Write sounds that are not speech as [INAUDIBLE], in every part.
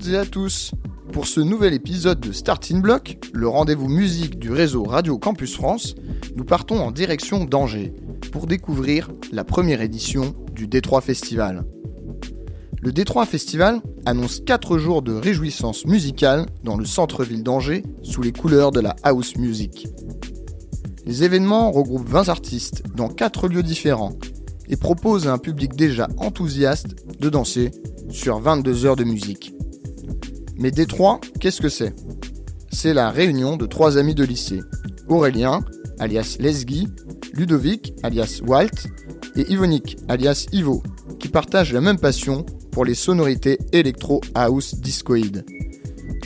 Toutes et à tous. Pour ce nouvel épisode de Starting Block, le rendez-vous musique du réseau Radio Campus France, nous partons en direction d'Angers pour découvrir la première édition du Détroit Festival. Le Détroit Festival annonce 4 jours de réjouissance musicale dans le centre-ville d'Angers sous les couleurs de la house music. Les événements regroupent 20 artistes dans 4 lieux différents et proposent à un public déjà enthousiaste de danser sur 22 heures de musique. Mais Détroit, qu'est-ce que c'est? C'est la réunion de trois amis de lycée. Aurélien, alias Lesgui, Ludovic, alias Walt, et Ivonique, alias Ivo, qui partagent la même passion pour les sonorités électro-house discoïdes.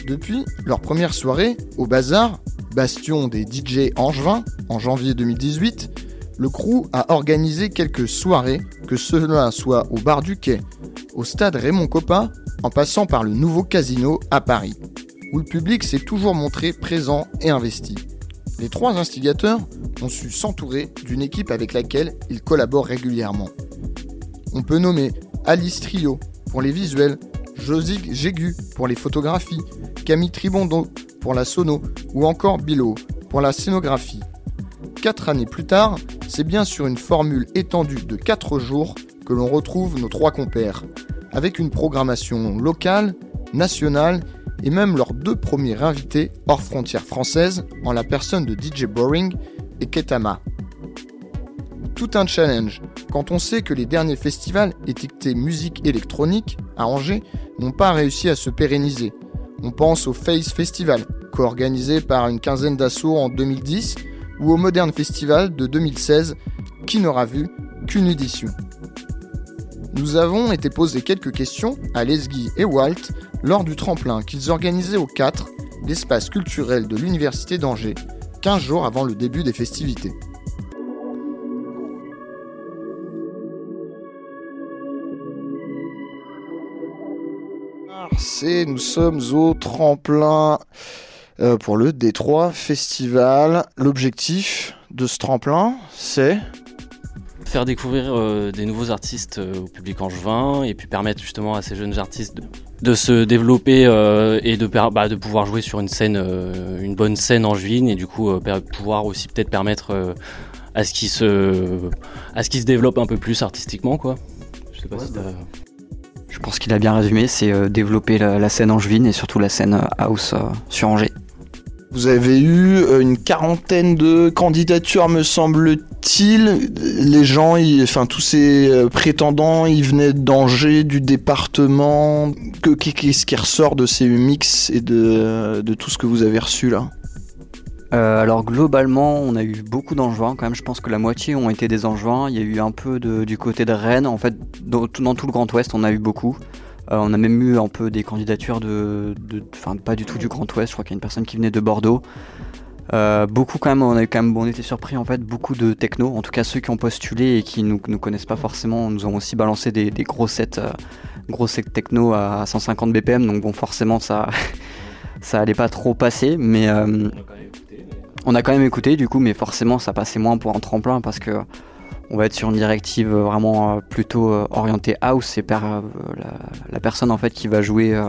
Depuis leur première soirée, au Bazar, bastion des DJ angevins, en janvier 2018, le crew a organisé quelques soirées, que cela soit au bar du quai, au stade Raymond Coppa, en passant par le nouveau casino à Paris, où le public s'est toujours montré présent et investi. Les trois instigateurs ont su s'entourer d'une équipe avec laquelle ils collaborent régulièrement. On peut nommer Alice Trio pour les visuels, Josig Jégu pour les photographies, Camille Tribondo pour la sono ou encore Bilo pour la scénographie. Quatre années plus tard, c'est bien sur une formule étendue de 4 jours que l'on retrouve nos trois compères, avec une programmation locale, nationale et même leurs deux premiers invités hors frontières françaises en la personne de DJ Boring et Ketama. Tout un challenge quand on sait que les derniers festivals étiquetés musique électronique à Angers n'ont pas réussi à se pérenniser. On pense au Face Festival, co-organisé par une quinzaine d'assauts en 2010, ou au Modern Festival de 2016, qui n'aura vu qu'une édition. Nous avons été posé quelques questions à Lesgui et Walt lors du tremplin qu'ils organisaient au 4, l'espace culturel de l'Université d'Angers, 15 jours avant le début des festivités. C'est, nous sommes au tremplin euh, pour le Détroit Festival. L'objectif de ce tremplin, c'est faire découvrir euh, des nouveaux artistes euh, au public angevin et puis permettre justement à ces jeunes artistes de, se développer et de, bah, de pouvoir jouer sur une scène, une bonne scène angevine et du coup pouvoir aussi peut-être permettre à ce qu'ils se, à ce se développent un peu plus artistiquement quoi. Je sais pas si je pense qu'il a bien résumé, c'est développer la, la, scène angevine et surtout la scène house sur Angers. Vous avez eu euh, une quarantaine de candidatures, me semble-t-il. Les gens, enfin tous ces euh, prétendants, ils venaient d'Angers, du département. Qu'est-ce qui ressort de ces mix et de, tout ce que vous avez reçu là? Euh, alors globalement, on a eu beaucoup d'Angevins quand même. Je pense que la moitié ont été des Angevins. Il y a eu un peu du côté de Rennes. En fait, dans, dans tout le Grand Ouest, on a eu beaucoup. Euh, on a même eu un peu des candidatures de, enfin pas du tout du Grand Ouest. Je crois qu'il y a une personne qui venait de Bordeaux. Euh, beaucoup quand même, on a quand même, on était surpris en fait, beaucoup de techno. En tout cas, ceux qui ont postulé et qui nous, nous connaissent pas forcément, nous ont aussi balancé des, gros sets, euh, gros sets techno à 150 BPM. Donc bon, forcément, ça, [LAUGHS] ça allait pas trop passer, mais on a quand même écouté du coup, mais forcément, ça passait moins pour un tremplin parce que on va être sur une directive vraiment euh, plutôt euh, orientée house. C'est euh, la, personne en fait qui va jouer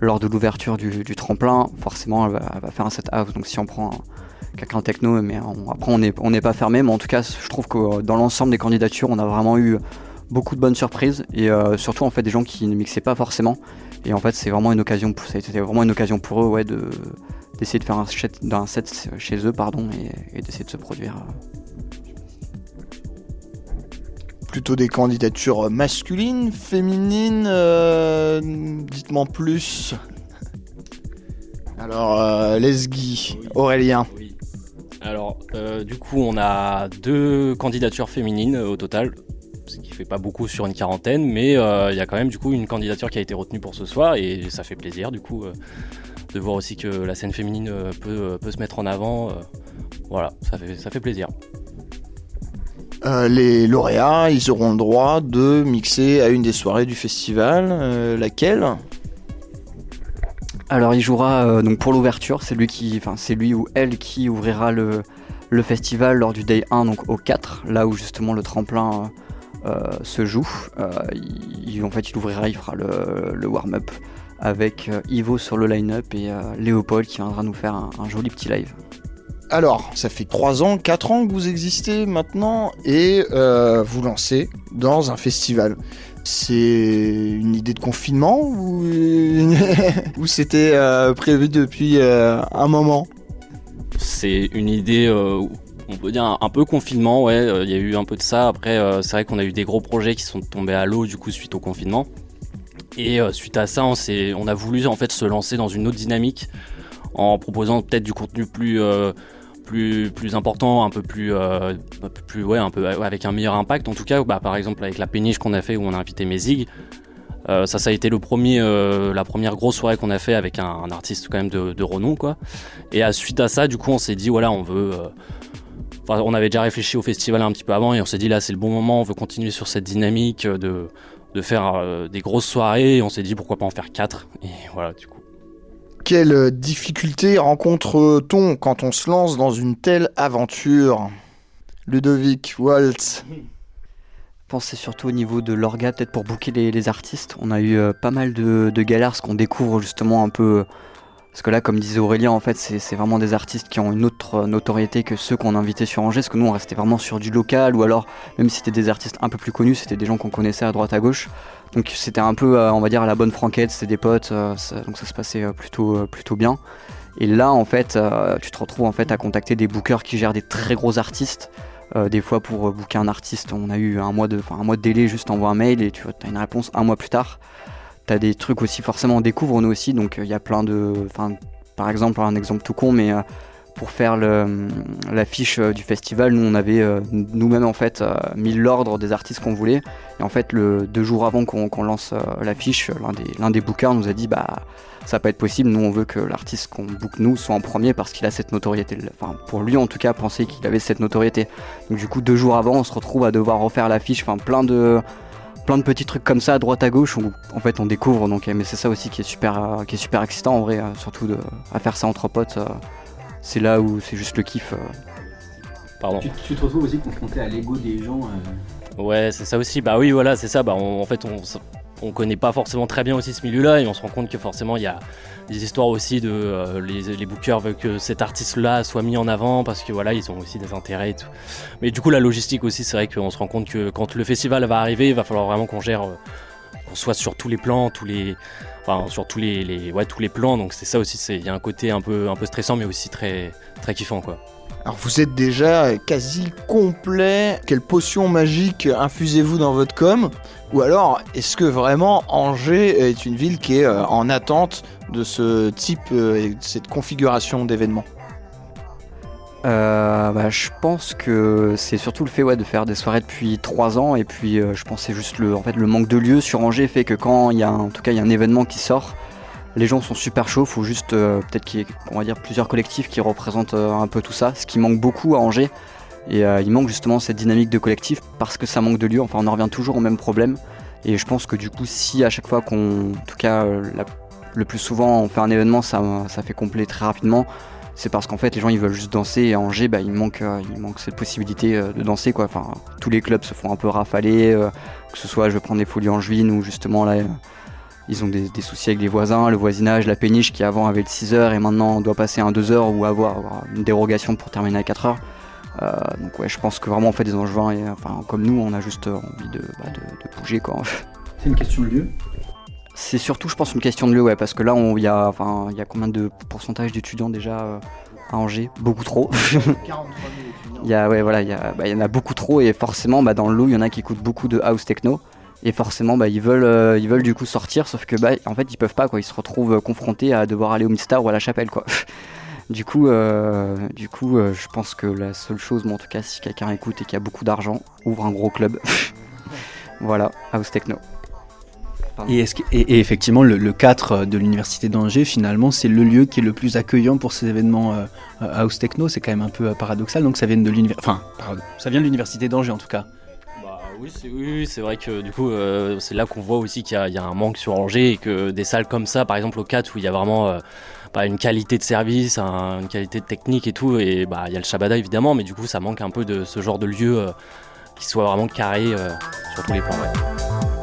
lors de l'ouverture du, tremplin. Forcément, elle va, faire un set house. Donc si on prend quelqu'un techno, mais après on n'est pas fermé. Mais en tout cas, je trouve que dans l'ensemble des candidatures, on a vraiment eu beaucoup de bonnes surprises et surtout en fait des gens qui ne mixaient pas forcément. Et en fait, c'est vraiment une occasion. Pour eux, de d'essayer de faire un set, set chez eux, pardon, et d'essayer de se produire plutôt des candidatures masculines, féminines euh, Dites-moi plus. Alors, euh, Lesgui, Aurélien. Alors, euh, du coup, on a deux candidatures féminines au total, ce qui fait pas beaucoup sur une quarantaine, mais il y a quand même du coup une candidature qui a été retenue pour ce soir et ça fait plaisir du coup de voir aussi que la scène féminine peut, peut se mettre en avant. voilà, ça fait, ça fait plaisir. Euh, les lauréats, ils auront le droit de mixer à une des soirées du festival. Euh, laquelle? Alors, il jouera euh, donc pour l'ouverture. C'est lui qui, enfin, c'est lui ou elle qui ouvrira le, festival lors du day 1, donc au 4, là où justement le tremplin se joue. Il, en fait, il ouvrira, il fera le warm-up avec Ivo sur le line-up et Léopold qui viendra nous faire un, joli petit live. Alors, ça fait 3 ans, 4 ans que vous existez maintenant et vous lancez dans un festival. C'est une idée de confinement ou, [LAUGHS] c'était prévu depuis un moment? C'est une idée on peut dire un, peu confinement, ouais, euh, il y a eu un peu de ça. Après, euh, c'est vrai qu'on a eu des gros projets qui sont tombés à l'eau du coup suite au confinement. Et euh, suite à ça, on, on a voulu en fait se lancer dans une autre dynamique en proposant peut-être du contenu plus plus plus important, un peu plus peu plus ouais, un peu avec un meilleur impact. En tout cas, bah, par exemple avec la péniche qu'on a fait où on a invité Mézig. ça, ça a été le premier, la première grosse soirée qu'on a fait avec un, artiste quand même de, renom, quoi. Et à, suite à ça, du coup, on s'est dit, voilà, on veut, on avait déjà réfléchi au festival un petit peu avant et on s'est dit là c'est le bon moment, on veut continuer sur cette dynamique de, de faire euh, des grosses soirées et on s'est dit pourquoi pas en faire quatre et voilà du coup. Quelles difficultés rencontre-t-on quand on se lance dans une telle aventure? Ludovic, Waltz Je pense c'est surtout au niveau de l'orga, peut-être pour booker les, artistes. On a eu euh, pas mal de, de galères, ce qu'on découvre justement un peu parce que là, comme disait Aurélien, en fait, c'est vraiment des artistes qui ont une autre notoriété que ceux qu'on invitait sur Angers, parce que nous, on restait vraiment sur du local, ou alors, même si c'était des artistes un peu plus connus, c'était des gens qu'on connaissait à droite à gauche. Donc c'était un peu, euh, on va dire, à la bonne franquette, c'était des potes, euh, donc ça se passait euh, plutôt, plutôt bien. Et là, en fait, tu te retrouves en fait à contacter des bookers qui gèrent des très gros artistes. des fois, pour booker un artiste, on a eu un mois de, un mois de délai, juste envoie un mail et tu as une réponse un mois plus tard. T'as des trucs aussi, forcément, on découvre nous aussi, donc il y a plein de. par exemple, un exemple tout con, mais euh, pour faire l'affiche euh, du festival, nous on avait euh, nous-mêmes en fait mis l'ordre des artistes qu'on voulait. Et en fait, le, deux jours avant qu'on lance l'affiche, l'un des, l'un des bookers nous a dit bah ça pas être possible, nous on veut que l'artiste qu'on book nous soit en premier parce qu'il a cette notoriété. Enfin, pour lui en tout cas, penser qu'il avait cette notoriété. Donc du coup, deux jours avant, on se retrouve à devoir refaire l'affiche, enfin plein de plein de petits trucs comme ça à droite à gauche où en fait on découvre donc mais c'est ça aussi qui est super euh, qui est super excitant en vrai euh, surtout de, à faire ça entre potes euh, c'est là où c'est juste le kiff Pardon. Tu, te retrouves aussi confronté à l'ego des gens Ouais, c'est ça aussi. Bah oui, voilà, c'est ça. Bah en fait, on, on connaît pas forcément très bien aussi ce milieu-là et on se rend compte que forcément il y a des histoires aussi de euh, les, bookers veulent que cet artiste-là soit mis en avant parce que voilà ils ont aussi des intérêts et tout. Mais du coup la logistique aussi c'est vrai qu'on se rend compte que quand le festival va arriver il va falloir vraiment qu'on gère euh, qu'on soit sur tous les plans, tous les enfin sur tous les, tous les plans donc c'est ça aussi c'est il y a un côté un peu un peu stressant mais aussi très très kiffant quoi. Alors vous êtes déjà quasi complet. Quelle potion magique infusez-vous dans votre com? Ou alors est-ce que vraiment Angers est une ville qui est euh, en attente de ce type euh, et de cette configuration d'événements euh, bah, je pense que c'est surtout le fait ouais, de faire des soirées depuis 3 ans. Et puis je pense c'est juste le, fait, le manque de lieux sur Angers fait que quand il y a en tout cas il y a un événement qui sort, les gens sont super chauds, faut juste euh, peut-être qu'il y ait plusieurs collectifs qui représentent euh, un peu tout ça, ce qui manque beaucoup à Angers. Et euh, il manque justement cette dynamique de collectif parce que ça manque de lieux. Enfin, on en revient toujours au même problème. Et je pense que du coup, si à chaque fois qu'on, en tout cas le plus souvent, on fait un événement, ça, fait complet très rapidement, c'est parce qu'en fait les gens ils veulent juste danser et à Angers bah, il, manque, cette possibilité de danser quoi. Tous les clubs se font un peu rafaler, que ce soit je vais prendre des folies en juin ou justement là ils ont des, soucis avec les voisins, le voisinage, la péniche qui avant avait le 6 heures et maintenant doit passer un 2 heures ou avoir, une dérogation pour terminer à 4 heures. Euh, donc ouais, je pense que vraiment on fait des angevins et enfin comme nous, on a juste envie de, bah, de, bouger quoi. [LAUGHS] C'est une question de lieu? C'est surtout, je pense, une question de lieu, ouais, parce que là, il y a, enfin, il y a combien de pourcentage d'étudiants déjà euh, à Angers? Beaucoup trop. [LAUGHS] 43 000 Il y a, ouais, voilà, il y, bah, y en a beaucoup trop et forcément, bah, dans le lot, il y en a qui écoutent beaucoup de house techno et forcément bah, ils veulent euh, ils veulent du coup sortir sauf que bah en fait ils peuvent pas quoi ils se retrouvent confrontés à devoir aller au Midstar ou à la chapelle quoi [LAUGHS] du coup euh, du coup euh, je pense que la seule chose moi en tout cas si quelqu'un écoute et qui a beaucoup d'argent ouvre un gros club [LAUGHS] voilà house techno et, effectivement, le, 4 de l'université d'Angers, finalement, c'est le lieu qui est le plus accueillant pour ces événements house techno. C'est quand même un peu paradoxal. Donc ça vient de l'université, enfin, ça vient de l'université d'Angers en tout cas. Oui, c'est vrai que du coup, euh, c'est là qu'on voit aussi qu'il y, a un manque sur Angers et que des salles comme ça, par exemple au 4 où il y a vraiment euh, bah, une qualité de service, une qualité de technique et tout, et bah il y a le Shabada évidemment, mais du coup ça manque un peu de ce genre de lieu euh, qui soit vraiment carré sur tous les points.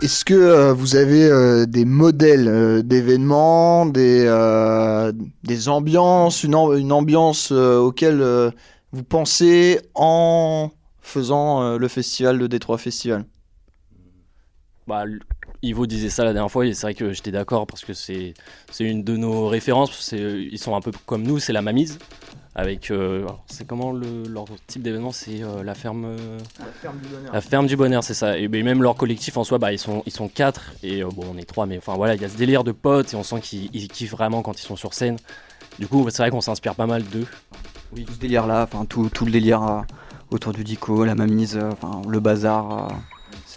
Est-ce que vous avez des modèles d'événements, des, des ambiances, une, ambiance auquel vous pensez en faisant le festival de Détroit Festival? Bah, Ivo disait ça la dernière fois et c'est vrai que j'étais d'accord parce que c'est une de nos références. Ils sont un peu comme nous, c'est la Mamise. Avec, euh, c'est comment le, leur type d'événement C'est euh, la ferme. Euh, la ferme du bonheur. La ferme du bonheur, c'est ça. Et même leur collectif en soi, bah, ils sont ils sont quatre et bon, on est trois, mais enfin voilà, il y a ce délire de potes et on sent qu'ils kiffent vraiment quand ils sont sur scène. Du coup, c'est vrai qu'on s'inspire pas mal d'eux. Oui. Tout ce délire là, enfin tout, tout le délire autour du dico, la mamise, enfin le bazar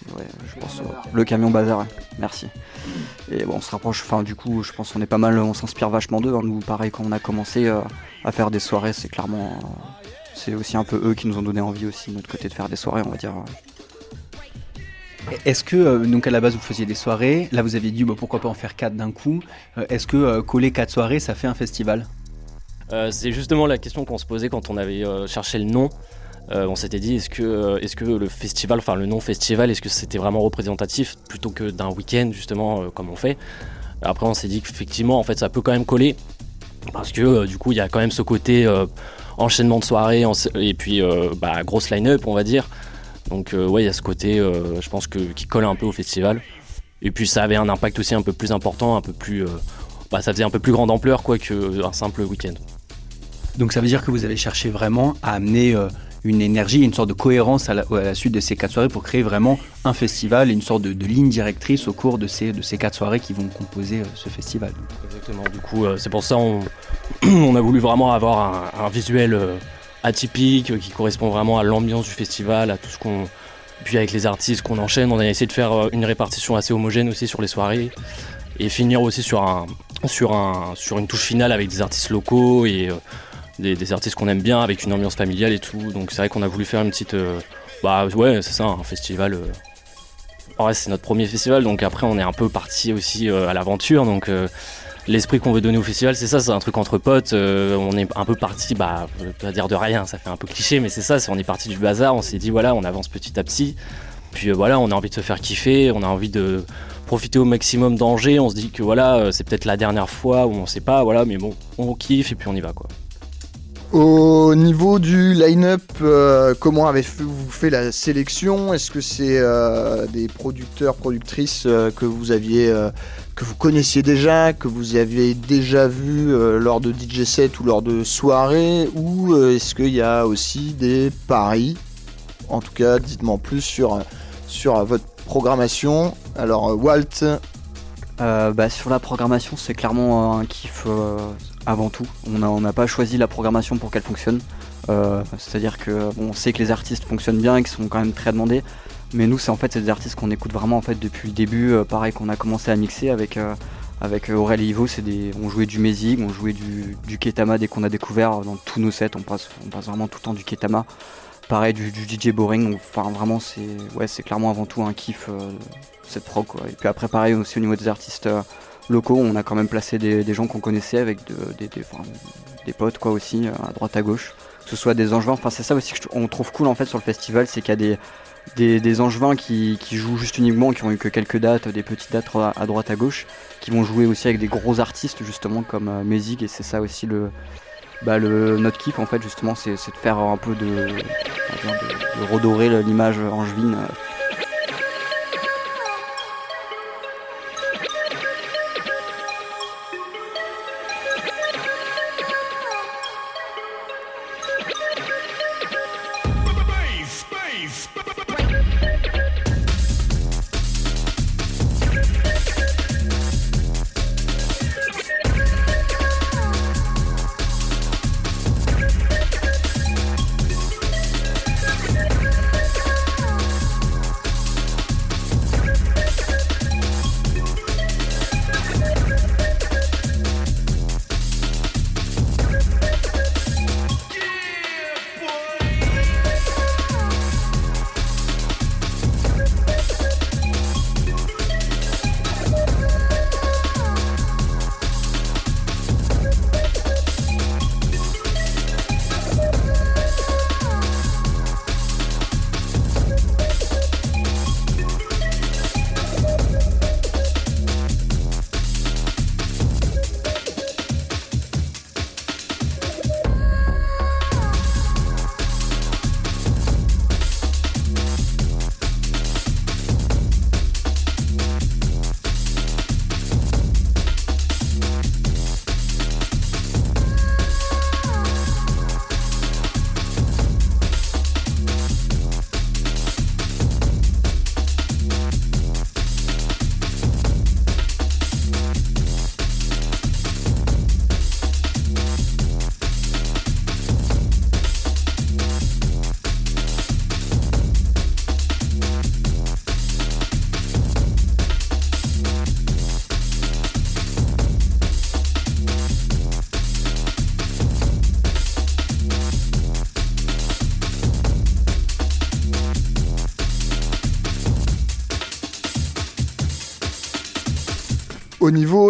je pense, le camion bazar, merci. Et bon, on se rapproche, enfin du coup, je pense qu'on est pas mal, on s'inspire vachement d'eux. Hein. Nous, pareil, quand on a commencé euh, à faire des soirées, c'est clairement, euh, c'est aussi un peu eux qui nous ont donné envie aussi de notre côté de faire des soirées, on va dire. Est-ce que, euh, donc à la base vous faisiez des soirées, là vous aviez dit bah, pourquoi pas en faire quatre d'un coup, est-ce que coller quatre soirées ça fait un festival? C'est justement la question qu'on se posait quand on avait cherché le nom. Euh, on s'était dit est-ce que, euh, est-ce que le festival, enfin le nom festival, est-ce que c'était vraiment représentatif plutôt que d'un week-end justement euh, comme on fait? Après on s'est dit qu'effectivement en fait ça peut quand même coller parce que du coup il y a quand même ce côté enchaînement de soirée et puis bah, grosse line-up on va dire. Donc ouais il y a ce côté je pense que qui colle un peu au festival. Et puis ça avait un impact aussi un peu plus important, un peu plus bah, ça faisait un peu plus grande ampleur quoi qu'un simple week-end. Donc ça veut dire que vous avez cherché vraiment à amener une énergie, une sorte de cohérence à la, suite de ces quatre soirées pour créer vraiment un festival et une sorte de, ligne directrice au cours de ces, de ces quatre soirées qui vont composer euh, ce festival. Exactement, du coup euh, c'est pour ça on, [CLEARS THROAT] on a voulu vraiment avoir un, visuel euh, atypique qui correspond vraiment à l'ambiance du festival, à tout ce qu'on... Puis avec les artistes qu'on enchaîne, on a essayé de faire une répartition assez homogène aussi sur les soirées et finir aussi sur, un, sur, un, sur une touche finale avec des artistes locaux et des, artistes qu'on aime bien avec une ambiance familiale et tout. Donc c'est vrai qu'on a voulu faire une petite. Euh, bah ouais, c'est ça, un festival. Euh. En vrai, c'est notre premier festival, donc après on est un peu parti aussi euh, à l'aventure. Donc l'esprit qu'on veut donner au festival, c'est ça, c'est un truc entre potes. on est un peu parti, bah, pas dire de rien, ça fait un peu cliché, mais c'est ça, c'est on est parti du bazar. On s'est dit voilà, on avance petit à petit. Puis voilà, on a envie de se faire kiffer, on a envie de profiter au maximum d'Angers. On se dit que voilà, c'est peut-être la dernière fois où on sait pas, voilà, mais bon, on kiffe et puis on y va quoi. Au niveau du line-up, euh, comment avez-vous fait la sélection? Est-ce que c'est euh, des producteurs, productrices euh, que vous aviez, que vous connaissiez déjà, que vous aviez déjà vu lors de DJ set ou lors de soirées, ou est-ce qu'il y a aussi des paris? En tout cas, dites-moi plus sur sur votre programmation. Alors Walt. Bah, sur la programmation, c'est clairement un kiff avant tout. On n'a pas choisi la programmation pour qu'elle fonctionne. Euh, c'est-à-dire que on sait que les artistes fonctionnent bien et qu'ils sont quand même très demandés. Mais nous, c'est en fait des artistes qu'on écoute vraiment en fait depuis le début. Euh, pareil qu'on a commencé à mixer avec euh, avec Aurel et Ivo. Des, on jouait du Mézig, on jouait du, du Ketama dès qu'on a découvert dans tous nos sets. On passe on passe vraiment tout le temps du Ketama. Pareil du, DJ Boring. Enfin vraiment c'est ouais clairement avant tout un kiff cette prog quoi. Et puis après pareil aussi au niveau des artistes locaux, on a quand même placé des, gens qu'on connaissait avec des, potes quoi aussi, euh, à droite à gauche. Que ce soit des angevins, enfin c'est ça aussi qu'on trouve cool en fait sur le festival, c'est qu'il y a des, des, angevins qui, jouent juste uniquement, qui ont eu que quelques dates, des petites dates à, droite à gauche, qui vont jouer aussi avec des gros artistes justement comme euh, et c'est ça aussi le, bah, le, notre kiff en fait justement c'est de faire un peu de, de, de redorer l'image angevine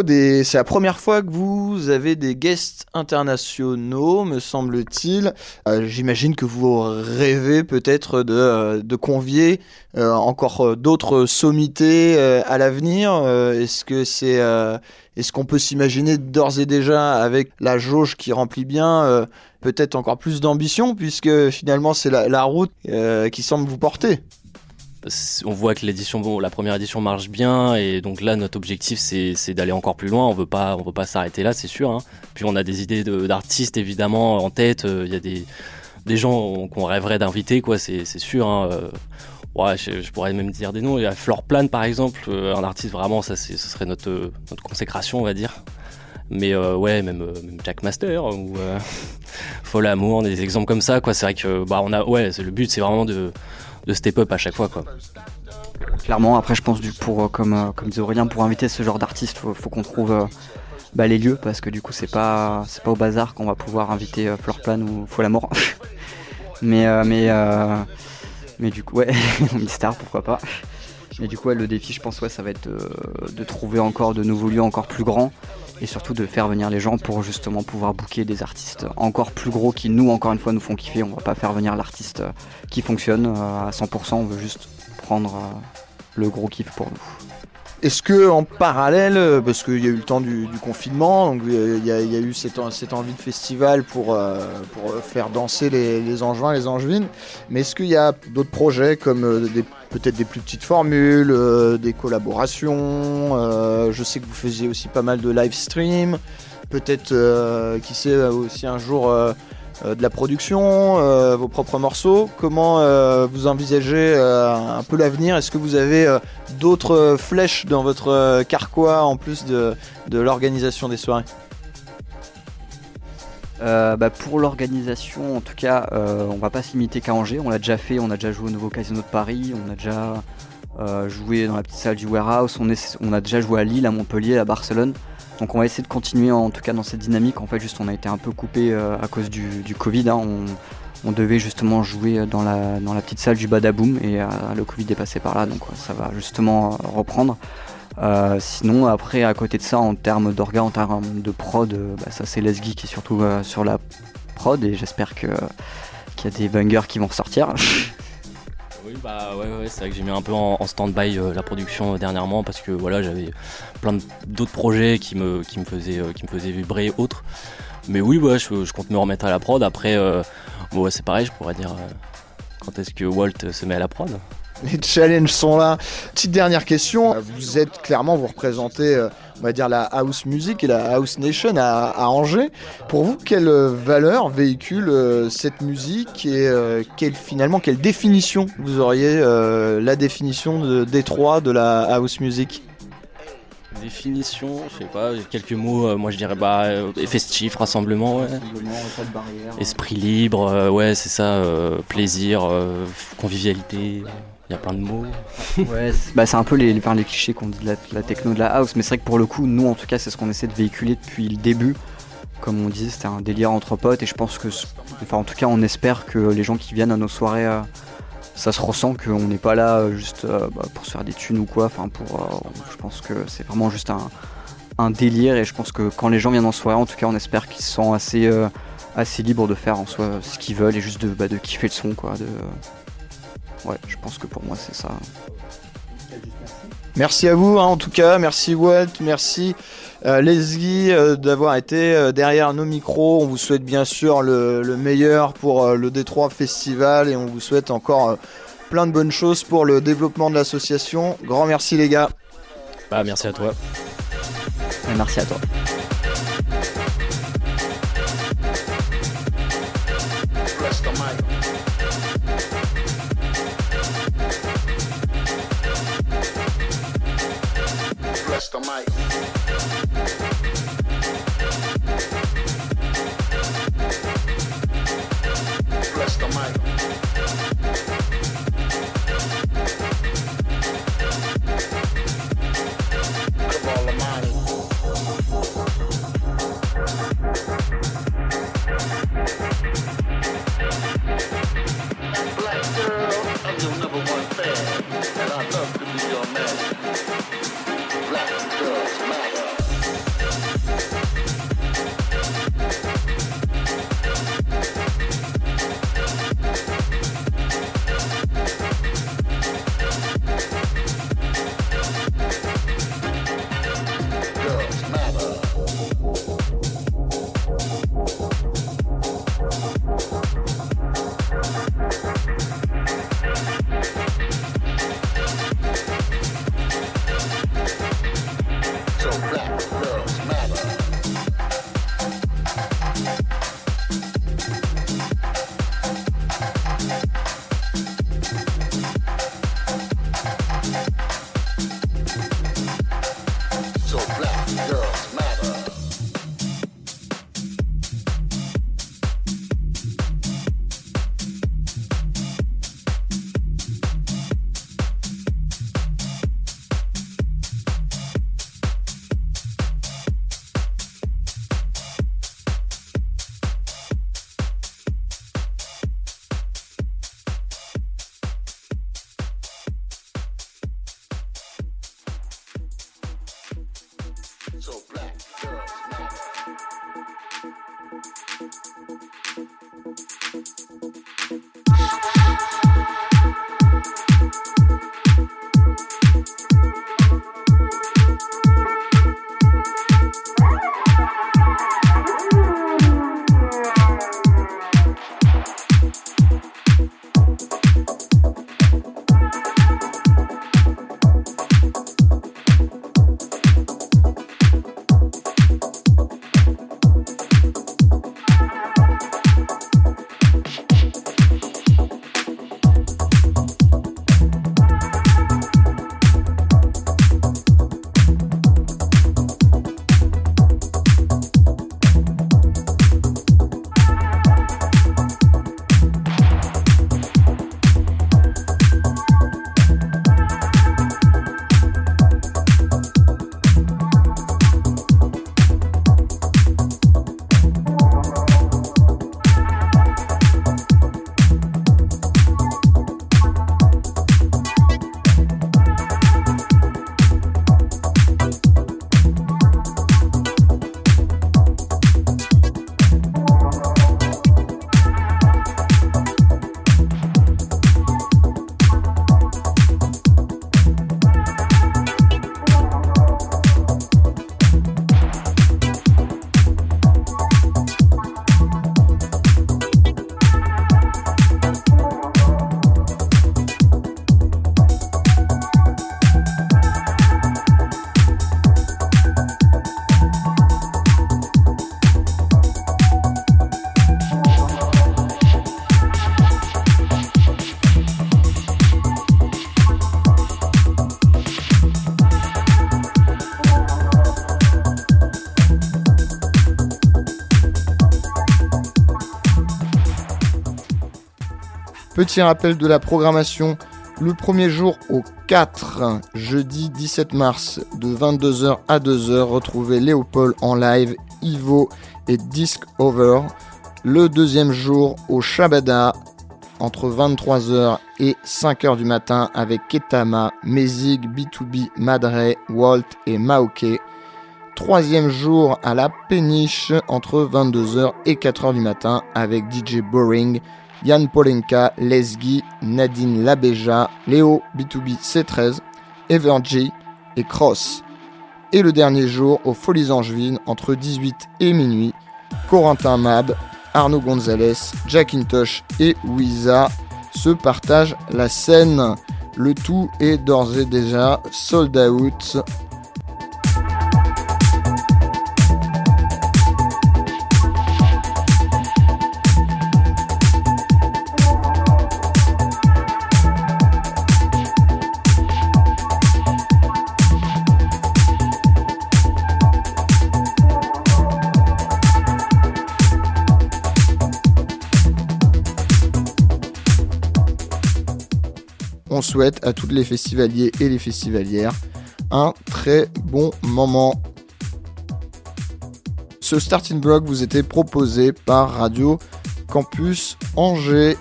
c'est la première fois que vous avez des guests internationaux, me semble-t-il. Euh, j'imagine que vous rêvez peut-être de, euh, convier euh, encore d'autres sommités à l'avenir. est-ce que c'est, est-ce qu'on peut s'imaginer d'ores et déjà avec la jauge qui remplit bien, peut-être encore plus d'ambition puisque finalement c'est la route qui semble vous porter? On voit que l'édition, bon, la première édition marche bien et donc là notre objectif c'est d'aller encore plus loin. On veut pas, on veut pas s'arrêter là, c'est sûr. Hein. Puis on a des idées d'artistes évidemment en tête. Euh, il y a des, des gens qu'on rêverait d'inviter, quoi. C'est sûr. Hein. Euh. Ouais, je, pourrais même dire des noms. Il y a Flore Plan par exemple, euh, un artiste vraiment, ça ce serait notre, notre consécration, on va dire. Mais ouais, même, même, Jack Master ou [LAUGHS] Fol Amour, des exemples comme ça, quoi. C'est vrai que bah on a, ouais, le but c'est vraiment de de step up à chaque fois quoi. Clairement, après je pense du pour euh, comme euh, comme disait Aurélien pour inviter ce genre d'artiste, faut, faut qu'on trouve euh, bah, les lieux parce que du coup c'est pas c'est pas au bazar qu'on va pouvoir inviter Fleur Plan ou Faut la mort. [LAUGHS] mais mais mais du coup ouais, [LAUGHS] Star pourquoi pas. Mais du coup le défi je pense ouais ça va être de trouver encore de nouveaux lieux encore plus grands et surtout de faire venir les gens pour justement pouvoir booker des artistes encore plus gros qui nous encore une fois nous font kiffer. On va pas faire venir l'artiste qui fonctionne euh, à 100%, on veut juste prendre euh, le gros kiff pour nous. Est-ce que en parallèle, euh, parce qu'il y a eu le temps du, confinement, donc il y, a, eu cette, envie de festival pour, pour faire danser les, Angevins, les Angevines, mais est-ce qu'il y a d'autres projets comme peut-être des plus petites formules, des collaborations Je sais que vous faisiez aussi pas mal de live stream, peut-être qui sait aussi un jour euh, de la production, euh, vos propres morceaux. Comment euh, vous envisagez un peu l'avenir? Est-ce que vous avez d'autres flèches dans votre carquois en plus de, l'organisation des soirées? Bah, pour l'organisation, en tout cas, on va pas se limiter qu'à Angers. On l'a déjà fait, on a déjà joué au nouveau Casino de Paris, on a déjà joué dans la petite salle du Warehouse, on, on a déjà joué à Lille, à Montpellier, à Barcelone. Donc on va essayer de continuer en tout cas dans cette dynamique. En fait, juste on a été un peu coupé euh, à cause du, Covid. Hein. On, devait justement jouer dans la, dans la petite salle du Badaboom et euh, le Covid est passé par là, donc ça va justement euh, reprendre. sinon, après, à côté de ça, en termes d'orga, en termes de prod, bah, ça c'est Lesgui qui est surtout sur la prod et j'espère qu'il y a des bangers qui vont ressortir. [LAUGHS] Oui, bah ouais, ouais c'est vrai que j'ai mis un peu en, stand-by euh, la production euh, dernièrement parce que voilà, j'avais plein d'autres projets qui me, qui, me faisaient, euh, qui me vibrer autres. Mais oui, je, compte me remettre à la prod. Après, bon, c'est pareil, je pourrais dire quand est-ce que Walt se met à la prod? Les challenges sont là. Petite dernière question. Vous êtes clairement, vous représentez on va dire la house music et la house nation à, Angers. Pour vous, quelle valeur véhicule euh, cette musique et euh, quelle, finalement quelle définition vous auriez euh, la définition de Détroit de la house music? Définition, je sais pas, quelques mots, moi je dirais bah festif, rassemblement, ouais. Esprit libre, ouais c'est ça, plaisir, convivialité il y a plein de mots. ouais, [LAUGHS] c'est bah, un peu les, les clichés qu'on dit de la, techno de la house, mais c'est vrai que pour le coup, nous en tout cas, c'est ce qu'on essaie de véhiculer depuis le début. Comme on disait, c'était un délire entre potes et je pense que, enfin en tout cas, on espère que les gens qui viennent à nos soirées, euh, ça se ressent qu'on n'est pas là euh, juste euh, bah, pour se faire des thunes ou quoi. Enfin, pour, je pense que c'est vraiment juste un, délire et je pense que quand les gens viennent en soirée, en tout cas, on espère qu'ils sont assez, assez libres de faire en soi ce qu'ils veulent et juste de, bah, de kiffer le son, quoi. De, ouais, je pense que pour moi c'est ça. Merci à vous hein, en tout cas, merci Walt, merci euh, Leslie euh, d'avoir été euh, derrière nos micros. On vous souhaite bien sûr le, meilleur pour le Détroit Festival et on vous souhaite encore plein de bonnes choses pour le développement de l'association. Grand merci les gars. Bah, merci à toi. merci à toi. Petit rappel de la programmation. Le premier jour au 4, jeudi 17 mars, de 22h à 2h, retrouvez Léopold en live, Ivo et Disc Over. Le deuxième jour au Shabada, entre 23h et 5h du matin, avec Ketama, Mezig, B2B, Madre, Walt et Maoke. Troisième jour à la péniche, entre 22h et 4h du matin, avec DJ Boring, Yann Polenka, Lesgi, Nadine Labeja, Léo B2B C13, Evergy et Cross. Et le dernier jour aux Folies Angevines entre 18 et minuit, Corentin Mab, Arnaud Gonzalez, Jackintosh et Wiza se partagent la scène. Le tout est d'ores et déjà sold out on souhaite à tous les festivaliers et les festivalières un très bon moment. Ce starting block vous était proposé par Radio Campus Angers.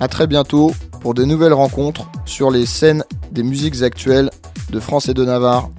A très bientôt pour de nouvelles rencontres sur les scènes des musiques actuelles de France et de Navarre.